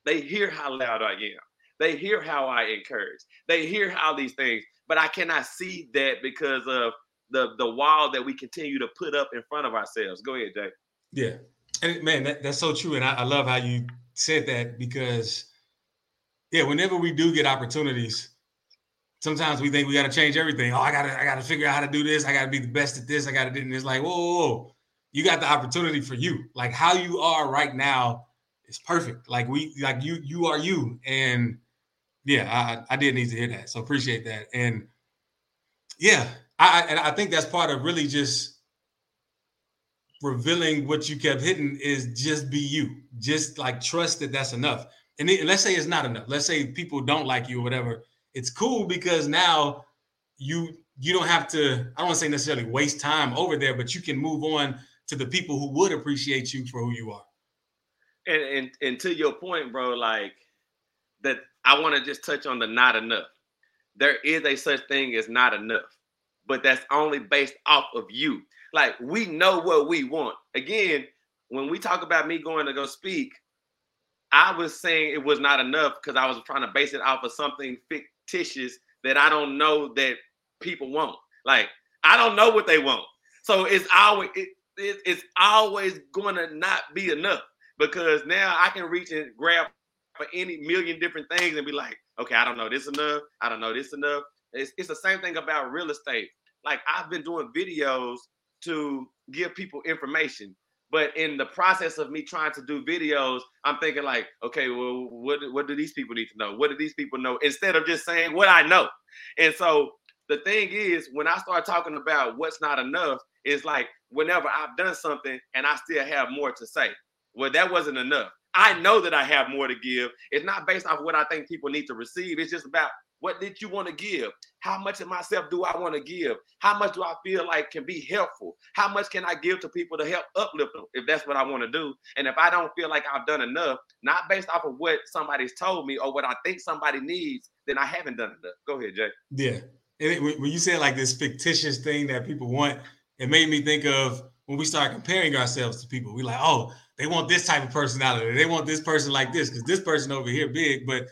they hear how loud I am. They hear how I encourage. They hear how these things, but I cannot see that because of the the wall that we continue to put up in front of ourselves. Go ahead, Jay. Yeah, and man, that, that's so true, and I, I love how you said that because, yeah, whenever we do get opportunities, sometimes we think we got to change everything. Oh, I gotta, I gotta figure out how to do this. I gotta be the best at this. I gotta do. And it's like, whoa, whoa, whoa, you got the opportunity for you. Like how you are right now is perfect. Like we, like you, you are you. And yeah, I, I did need to hear that. So appreciate that. And yeah, I, and I think that's part of really just revealing what you kept hitting is just be you. Just like trust that that's enough. And it, let's say it's not enough. Let's say people don't like you or whatever. It's cool because now you you don't have to i don't want to say necessarily waste time over there but you can move on to the people who would appreciate you for who you are. And and, and to your point bro like that i want to just touch on the not enough. There is a such thing as not enough but that's only based off of you. Like we know what we want. Again when we talk about me going to go speak I was saying it was not enough because I was trying to base it off of something fictitious that I don't know that people want. Like I don't know what they want, so it's always it, it, it's always going to not be enough because now I can reach and grab for any million different things and be like, okay, I don't know this enough. I don't know this enough. It's, it's the same thing about real estate. Like I've been doing videos to give people information but in the process of me trying to do videos, I'm thinking like, okay, well, what what do these people need to know? What do these people know? Instead of just saying what I know. And so the thing is, when I start talking about what's not enough, it's like whenever I've done something and I still have more to say. Well, that wasn't enough. I know that I have more to give. It's not based off what I think people need to receive. It's just about what did you want to give? How much of myself do I want to give? How much do I feel like can be helpful? How much can I give to people to help uplift them if that's what I want to do? And if I don't feel like I've done enough, not based off of what somebody's told me or what I think somebody needs, then I haven't done enough. Go ahead, Jay. Yeah. And when you said like this fictitious thing that people want, it made me think of when we start comparing ourselves to people. We're like, oh, they want this type of personality. They want this person like this because this person over here big. But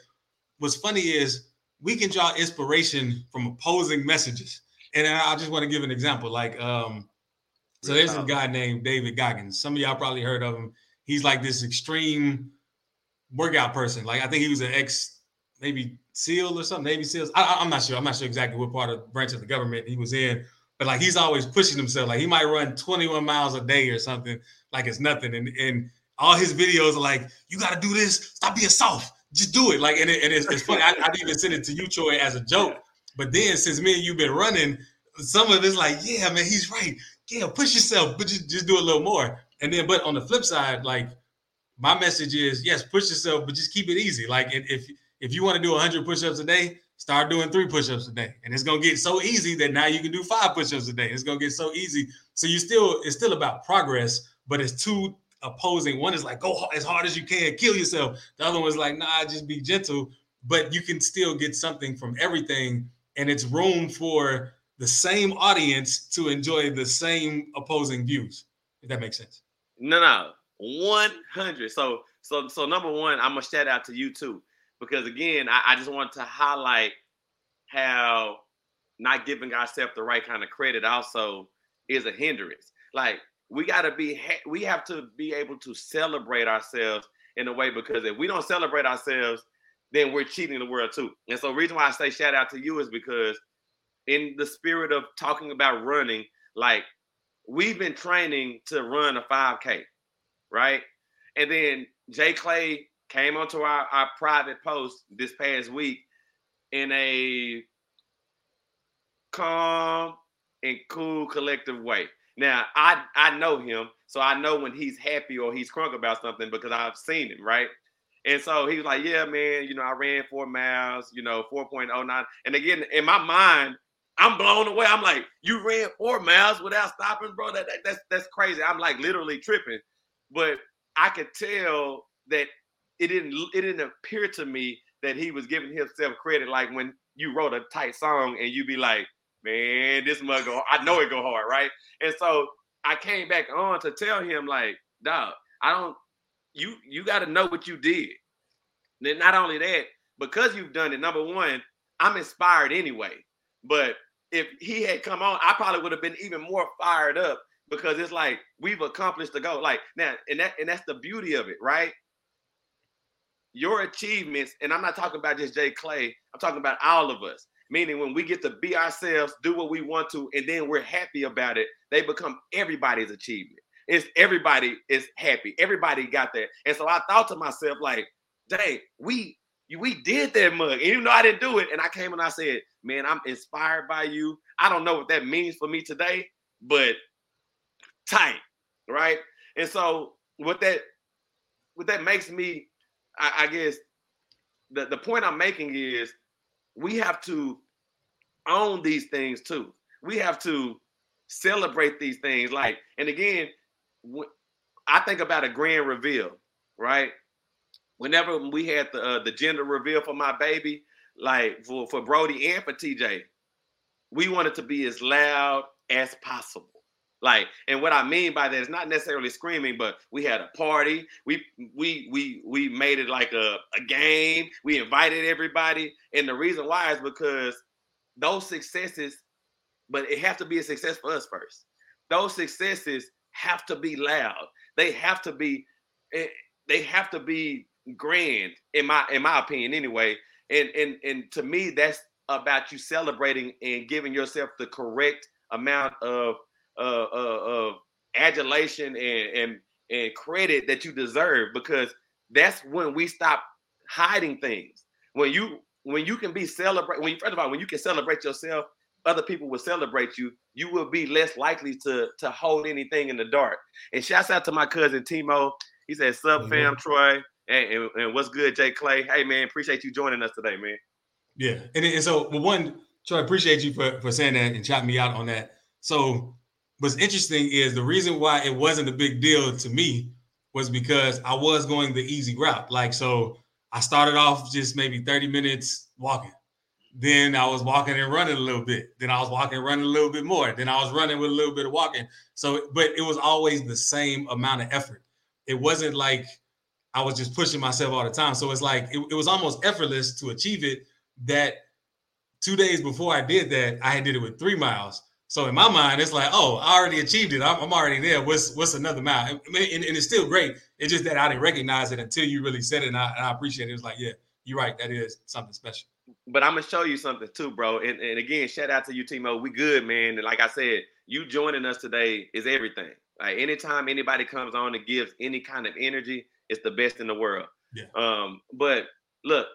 what's funny is we can draw inspiration from opposing messages. And I just want to give an example. Like, um, so there's a guy named David Goggins. Some of y'all probably heard of him. He's like this extreme workout person. Like, I think he was an ex, maybe SEAL or something, Navy SEALs. I, am not sure. I'm not sure exactly what part of branch of the government he was in, but like he's always pushing himself. Like he might run 21 miles a day or something, like it's nothing. And and all his videos are like, you got to do this. Stop being soft just do it. Like, and, it, and it's, it's, funny. I, I even sent it to you, Troy, as a joke. But then since me and you've been running, some of it's like, yeah, man, he's right. Yeah, push yourself, but just, just do a little more. And then, but on the flip side, like my message is, yes, push yourself, but just keep it easy. Like if if you want to do 100 push-ups a day, start doing three push-ups a day, and it's gonna get so easy that now you can do five push-ups a day. It's gonna get so easy. So you still, it's still about progress, but it's two opposing. One is like, go as hard as you can, kill yourself. The other one is like, nah, just be gentle. But you can still get something from everything, and it's room for the same audience to enjoy the same opposing views. If that makes sense. No, no, one hundred. So, so, so number one, I'm gonna shout out to you too, because again, I, I just want to highlight how not giving ourselves the right kind of credit also is a hindrance. Like we got to be we have to be able to celebrate ourselves in a way because if we don't celebrate ourselves then we're cheating the world too. And so the reason why i say shout out to you is because in the spirit of talking about running like we've been training to run a 5k right? And then jay clay came onto our, our private post this past week in a calm and cool collective way now I I know him, so I know when he's happy or he's crunk about something because I've seen him, right? And so he was like, Yeah, man, you know, I ran four miles, you know, 4.09. And again, in my mind, I'm blown away. I'm like, you ran four miles without stopping, bro. That, that, that's that's crazy. I'm like literally tripping. But I could tell that it didn't it didn't appear to me that he was giving himself credit like when you wrote a tight song and you be like, man, this mug go, I know it go hard, right? And so I came back on to tell him, like, dog, I don't you you got to know what you did. Then not only that, because you've done it, number one, I'm inspired anyway. But if he had come on, I probably would have been even more fired up because it's like we've accomplished the goal. Like now, and that and that's the beauty of it, right? Your achievements, and I'm not talking about just Jay Clay, I'm talking about all of us. Meaning when we get to be ourselves, do what we want to, and then we're happy about it, they become everybody's achievement. It's everybody is happy. Everybody got that. And so I thought to myself, like, dang, we we did that mug. And even though I didn't do it, and I came and I said, man, I'm inspired by you. I don't know what that means for me today, but tight, right? And so what that what that makes me, I, I guess the, the point I'm making is we have to own these things too. We have to celebrate these things. Like, and again, I think about a grand reveal, right? Whenever we had the uh, the gender reveal for my baby, like for for Brody and for TJ, we wanted to be as loud as possible. Like, and what I mean by that is not necessarily screaming, but we had a party. We we we we made it like a, a game. We invited everybody, and the reason why is because those successes, but it has to be a success for us first. Those successes have to be loud. They have to be eh, they have to be grand in my in my opinion anyway. And and and to me that's about you celebrating and giving yourself the correct amount of uh, uh, of adulation and and and credit that you deserve because that's when we stop hiding things. When you when you can be celebrate when you first of all when you can celebrate yourself other people will celebrate you, you will be less likely to to hold anything in the dark. And shouts out to my cousin Timo. He said, "Sub mm-hmm. fam, Troy, and, and, and, what's good, Jay Clay? Hey man, appreciate you joining us today, man." Yeah, and, and so well, one, Troy, appreciate you for for saying that and chopping me out on that. So what's interesting is the reason why it wasn't a big deal to me was because I was going the easy route. Like so, I started off just maybe 30 minutes walking. Then I was walking and running a little bit. Then I was walking and running a little bit more. Then I was running with a little bit of walking. So, but it was always the same amount of effort. It wasn't like I was just pushing myself all the time. So it's like it, it was almost effortless to achieve it. That two days before I did that, I had did it with three miles. So in my mind, it's like, oh, I already achieved it. I'm, I'm already there. What's what's another mile? And, and, and, it's still great. It's just that I didn't recognize it until you really said it, and I, and I appreciate it. It was like, yeah, you're right. That is something special but I'm gonna show you something too, bro. And, and again, shout out to you, Timo. We good, man. And like I said, you joining us today is everything. Like anytime anybody comes on and gives any kind of energy, it's the best in the world. Yeah. Um, but look,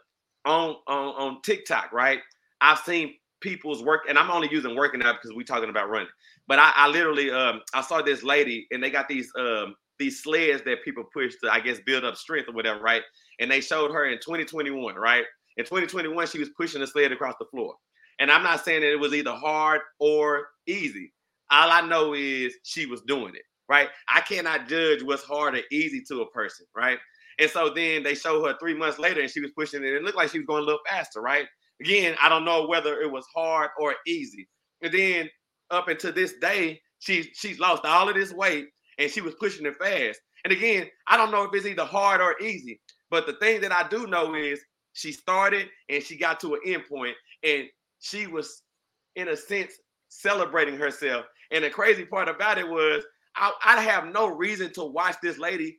on on on TikTok, right? I've seen people's work, and I'm only using working out because we're talking about running. But I, I literally um I saw this lady and they got these um these sleds that people push to, I guess, build up strength or whatever, right? And they showed her in 2021, right? In 2021, she was pushing the sled across the floor. And I'm not saying that it was either hard or easy. All I know is she was doing it, right? I cannot judge what's hard or easy to a person, right? And so then they show her three months later and she was pushing it. It looked like she was going a little faster, right? Again, I don't know whether it was hard or easy. And then up until this day, she she's lost all of this weight and she was pushing it fast. And again, I don't know if it's either hard or easy. But the thing that I do know is she started and she got to an end point, and she was, in a sense, celebrating herself. And the crazy part about it was, I, I have no reason to watch this lady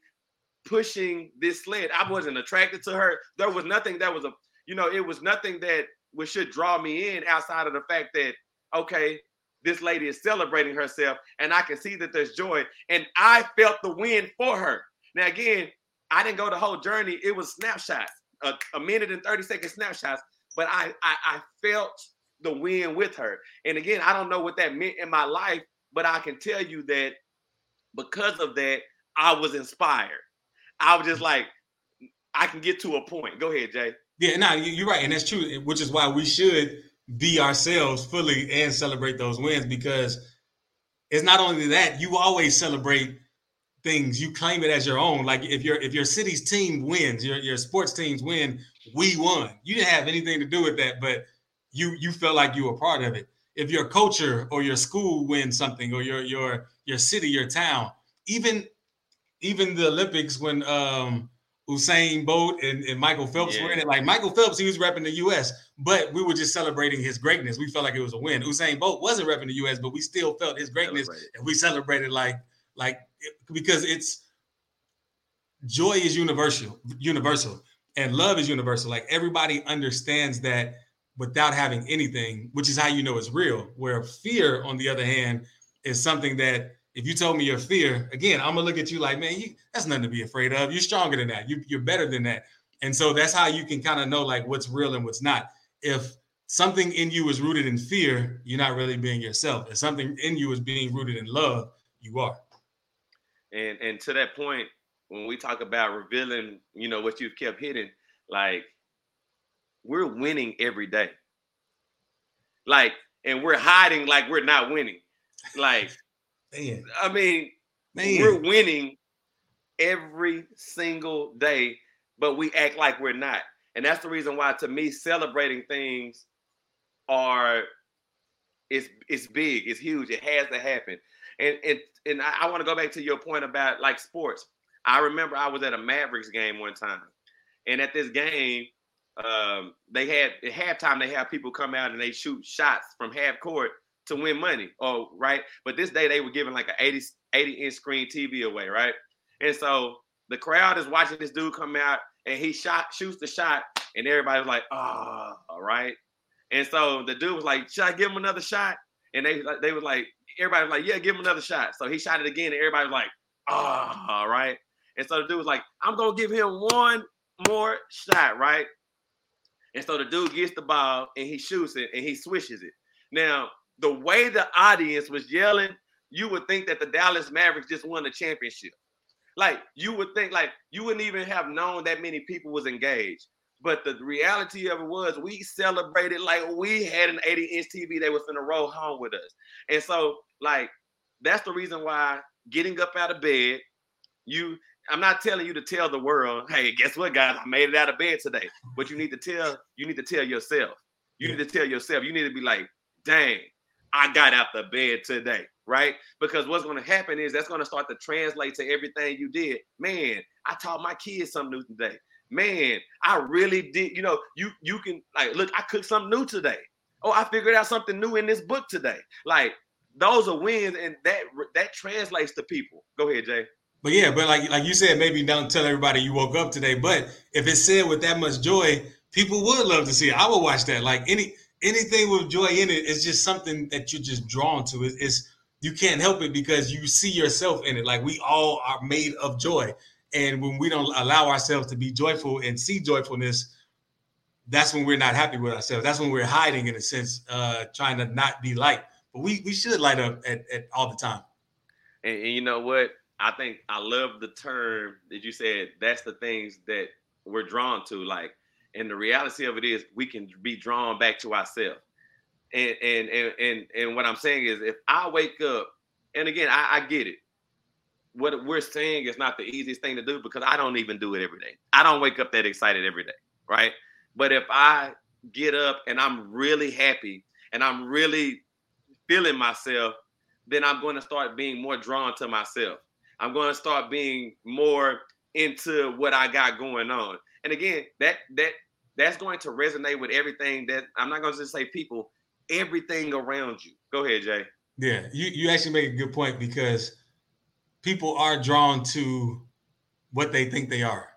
pushing this sled. I wasn't attracted to her. There was nothing that was a, you know, it was nothing that would should draw me in outside of the fact that, okay, this lady is celebrating herself and I can see that there's joy. And I felt the win for her. Now, again, I didn't go the whole journey, it was snapshots a, a minute and 30 second snapshots, but I, I I felt the win with her. And again, I don't know what that meant in my life, but I can tell you that because of that, I was inspired. I was just like, I can get to a point. Go ahead, Jay. Yeah, no, you're right, and that's true. Which is why we should be ourselves fully and celebrate those wins because it's not only that you always celebrate things you claim it as your own like if your if your city's team wins your, your sports teams win we won you didn't have anything to do with that but you you felt like you were part of it if your culture or your school wins something or your your your city your town even even the olympics when um Usain Bolt and, and Michael Phelps yeah. were in it. Like Michael Phelps, he was repping the US, but we were just celebrating his greatness. We felt like it was a win. Usain Bolt wasn't repping the US, but we still felt his greatness and we celebrated like like because it's joy is universal, universal, and love is universal. Like everybody understands that without having anything, which is how you know it's real. Where fear, on the other hand, is something that if you told me your fear, again, I'm gonna look at you like, man, you, that's nothing to be afraid of. You're stronger than that. You, you're better than that. And so that's how you can kind of know like what's real and what's not. If something in you is rooted in fear, you're not really being yourself. If something in you is being rooted in love, you are. And and to that point, when we talk about revealing, you know, what you've kept hidden, like we're winning every day. Like, and we're hiding like we're not winning. Like Man. I mean, Man. we're winning every single day, but we act like we're not. And that's the reason why, to me, celebrating things are it's it's big, it's huge, it has to happen. And and and I, I want to go back to your point about like sports. I remember I was at a Mavericks game one time, and at this game, um, they had at halftime they have people come out and they shoot shots from half court to win money. Oh, right. But this day they were giving like an 80, 80 inch screen TV away, right? And so the crowd is watching this dude come out and he shot shoots the shot, and everybody was like, oh, all right. And so the dude was like, Should I give him another shot? And they they was like, everybody was like, Yeah, give him another shot. So he shot it again, and everybody was like, Oh, all right. And so the dude was like, I'm gonna give him one more shot, right? And so the dude gets the ball and he shoots it and he swishes it. Now, the way the audience was yelling, you would think that the Dallas Mavericks just won the championship. Like you would think, like you wouldn't even have known that many people was engaged. But the reality of it was, we celebrated like we had an 80 inch TV that was in a row home with us. And so, like, that's the reason why getting up out of bed, you, I'm not telling you to tell the world, hey, guess what, guys, I made it out of bed today. But you need to tell, you need to tell yourself. You need to tell yourself, you need to be like, dang, I got out the bed today, right? Because what's going to happen is that's going to start to translate to everything you did. Man, I taught my kids something new today. Man, I really did. You know, you you can like look. I cooked something new today. Oh, I figured out something new in this book today. Like those are wins, and that that translates to people. Go ahead, Jay. But yeah, but like like you said, maybe don't tell everybody you woke up today. But if it's said with that much joy, people would love to see it. I would watch that. Like any anything with joy in it is just something that you're just drawn to. It's, it's you can't help it because you see yourself in it. Like we all are made of joy, and when we don't allow ourselves to be joyful and see joyfulness, that's when we're not happy with ourselves. That's when we're hiding in a sense, uh, trying to not be light. But we we should light up at, at all the time. And, and you know what? I think I love the term that you said. That's the things that we're drawn to. Like and the reality of it is we can be drawn back to ourselves. And and and and, and what I'm saying is if I wake up, and again, I, I get it. What we're saying is not the easiest thing to do because I don't even do it every day. I don't wake up that excited every day, right? But if I get up and I'm really happy and I'm really feeling myself, then I'm going to start being more drawn to myself. I'm going to start being more into what I got going on. And again, that that that's going to resonate with everything that I'm not going to just say people, everything around you. Go ahead, Jay. Yeah, you, you actually make a good point because people are drawn to what they think they are.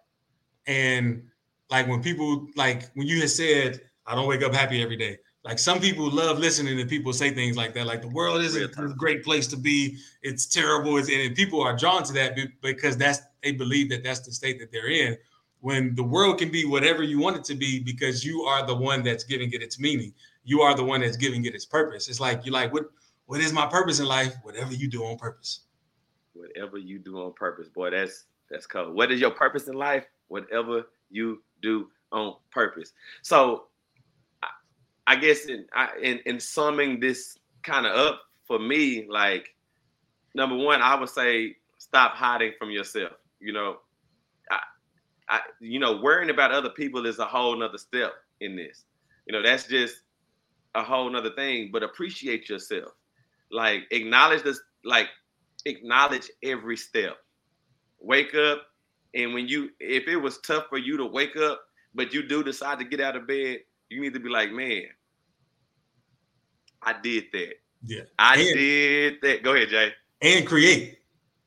And like when people like when you had said, I don't wake up happy every day. Like some people love listening to people say things like that. Like the world isn't a great place to be. It's terrible. It's, and people are drawn to that because that's they believe that that's the state that they're in when the world can be whatever you want it to be because you are the one that's giving it its meaning. You are the one that's giving it its purpose. It's like you're like, what what is my purpose in life? Whatever you do on purpose. Whatever you do on purpose, boy, that's that's cool. What is your purpose in life? whatever you do on purpose. So, I, I guess in, I, in in summing this kind of up for me, like number one, I would say stop hiding from yourself. You know, I, you know, worrying about other people is a whole nother step in this. You know, that's just a whole nother thing. But appreciate yourself. Like acknowledge this. Like acknowledge every step. Wake up, and when you, if it was tough for you to wake up, but you do decide to get out of bed, you need to be like, man, I did that. Yeah. I And- did that. Go ahead, Jay. And create.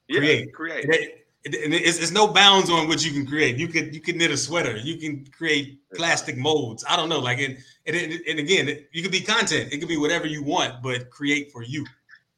Yeah, Create. create. And it's, it's no bounds on what you can create. You could you can knit a sweater. You can create plastic molds. I don't know. Like and and, and, and again, it, you could be content. It could be whatever you want, but create for you.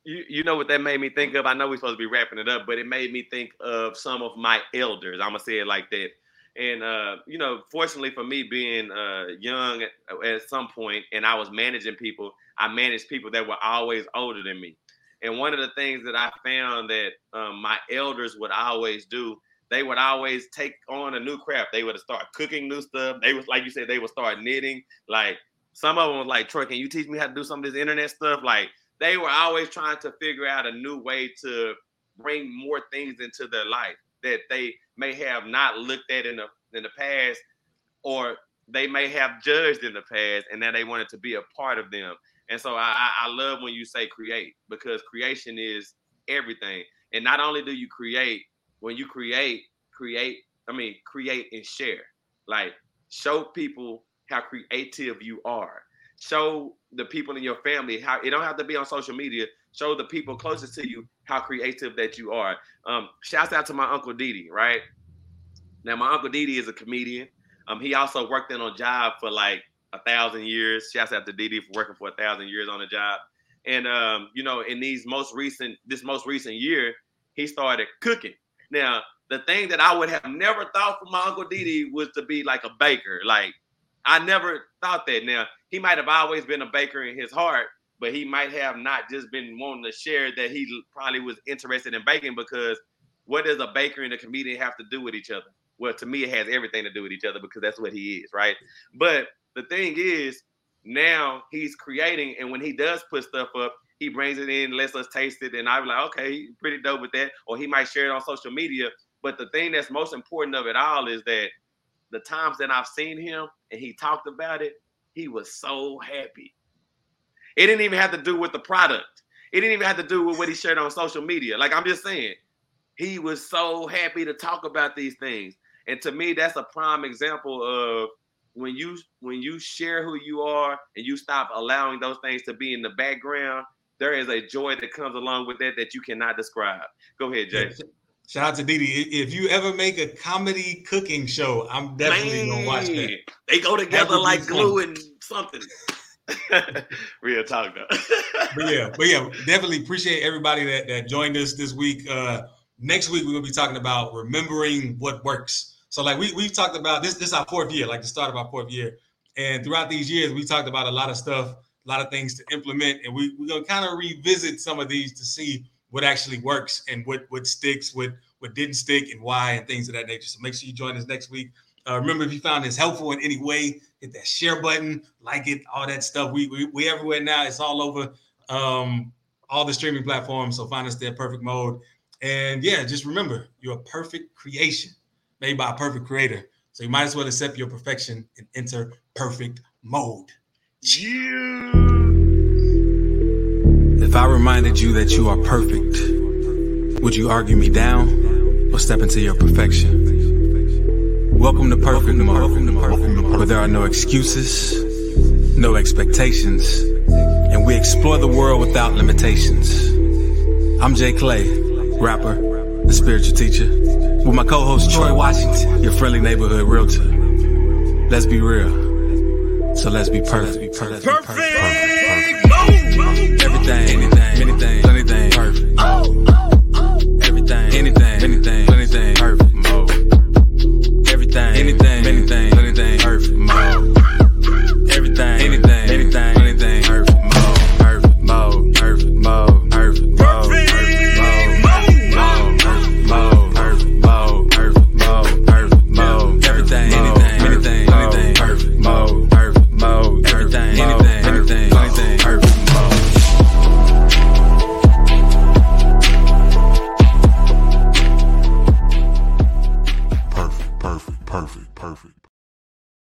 You, you know what that made me think of? I know we're supposed to be wrapping it up, but it made me think of some of my elders. I'm gonna say it like that. And uh, you know, fortunately for me, being uh, young at, at some point, and I was managing people, I managed people that were always older than me. And one of the things that I found that um, my elders would always do, they would always take on a new craft. They would start cooking new stuff. They was like you said, they would start knitting. Like some of them was like, Troy, can you teach me how to do some of this internet stuff? Like they were always trying to figure out a new way to bring more things into their life that they may have not looked at in the in the past or they may have judged in the past and that they wanted to be a part of them and so I, I love when you say create because creation is everything and not only do you create when you create create i mean create and share like show people how creative you are show the people in your family how it don't have to be on social media. Show the people closest to you how creative that you are. Um, shouts out to my uncle Didi, right? Now my uncle Didi is a comedian. Um, he also worked in a job for like a thousand years. Shouts out to Didi for working for a thousand years on a job. And um, you know, in these most recent, this most recent year, he started cooking. Now, the thing that I would have never thought for my uncle Didi was to be like a baker. Like I never thought that. Now he might have always been a baker in his heart, but he might have not just been wanting to share that he probably was interested in baking because what does a baker and a comedian have to do with each other? Well, to me, it has everything to do with each other because that's what he is, right? But the thing is, now he's creating, and when he does put stuff up, he brings it in, lets us taste it, and I'm like, okay, pretty dope with that. Or he might share it on social media. But the thing that's most important of it all is that the times that I've seen him and he talked about it, he was so happy. It didn't even have to do with the product. It didn't even have to do with what he shared on social media. Like I'm just saying, he was so happy to talk about these things. And to me, that's a prime example of when you when you share who you are and you stop allowing those things to be in the background, there is a joy that comes along with that that you cannot describe. Go ahead, Jay. Shout out to Didi. If you ever make a comedy cooking show, I'm definitely gonna watch that. They go together like glue and something. Real talk though. But yeah, but yeah, definitely appreciate everybody that that joined us this week. Uh next week we're gonna be talking about remembering what works. So like we we've talked about this this is our fourth year, like the start of our fourth year. And throughout these years, we talked about a lot of stuff, a lot of things to implement, and we, we're gonna kind of revisit some of these to see what actually works and what what sticks, what what didn't stick, and why, and things of that nature. So make sure you join us next week. Uh, remember, if you found this helpful in any way, hit that share button, like it, all that stuff. We we, we everywhere now. It's all over um, all the streaming platforms. So find us there, Perfect Mode. And yeah, just remember, you're a perfect creation made by a perfect creator. So you might as well accept your perfection and enter perfect mode. If I reminded you that you are perfect, would you argue me down or step into your perfection? Welcome to Perfect Mode, where there are no excuses, no expectations, and we explore the world without limitations. I'm Jay Clay, rapper, the spiritual teacher, with my co host Troy Washington, your friendly neighborhood realtor. Let's be real. So let's be perfect. So let's be perfect. Perfect. perfect. perfect. perfect. Everything, anything, many anything, perfect. Oh, oh, oh. Everything, anything, anything, anything, perfect. Everything, anything, anything.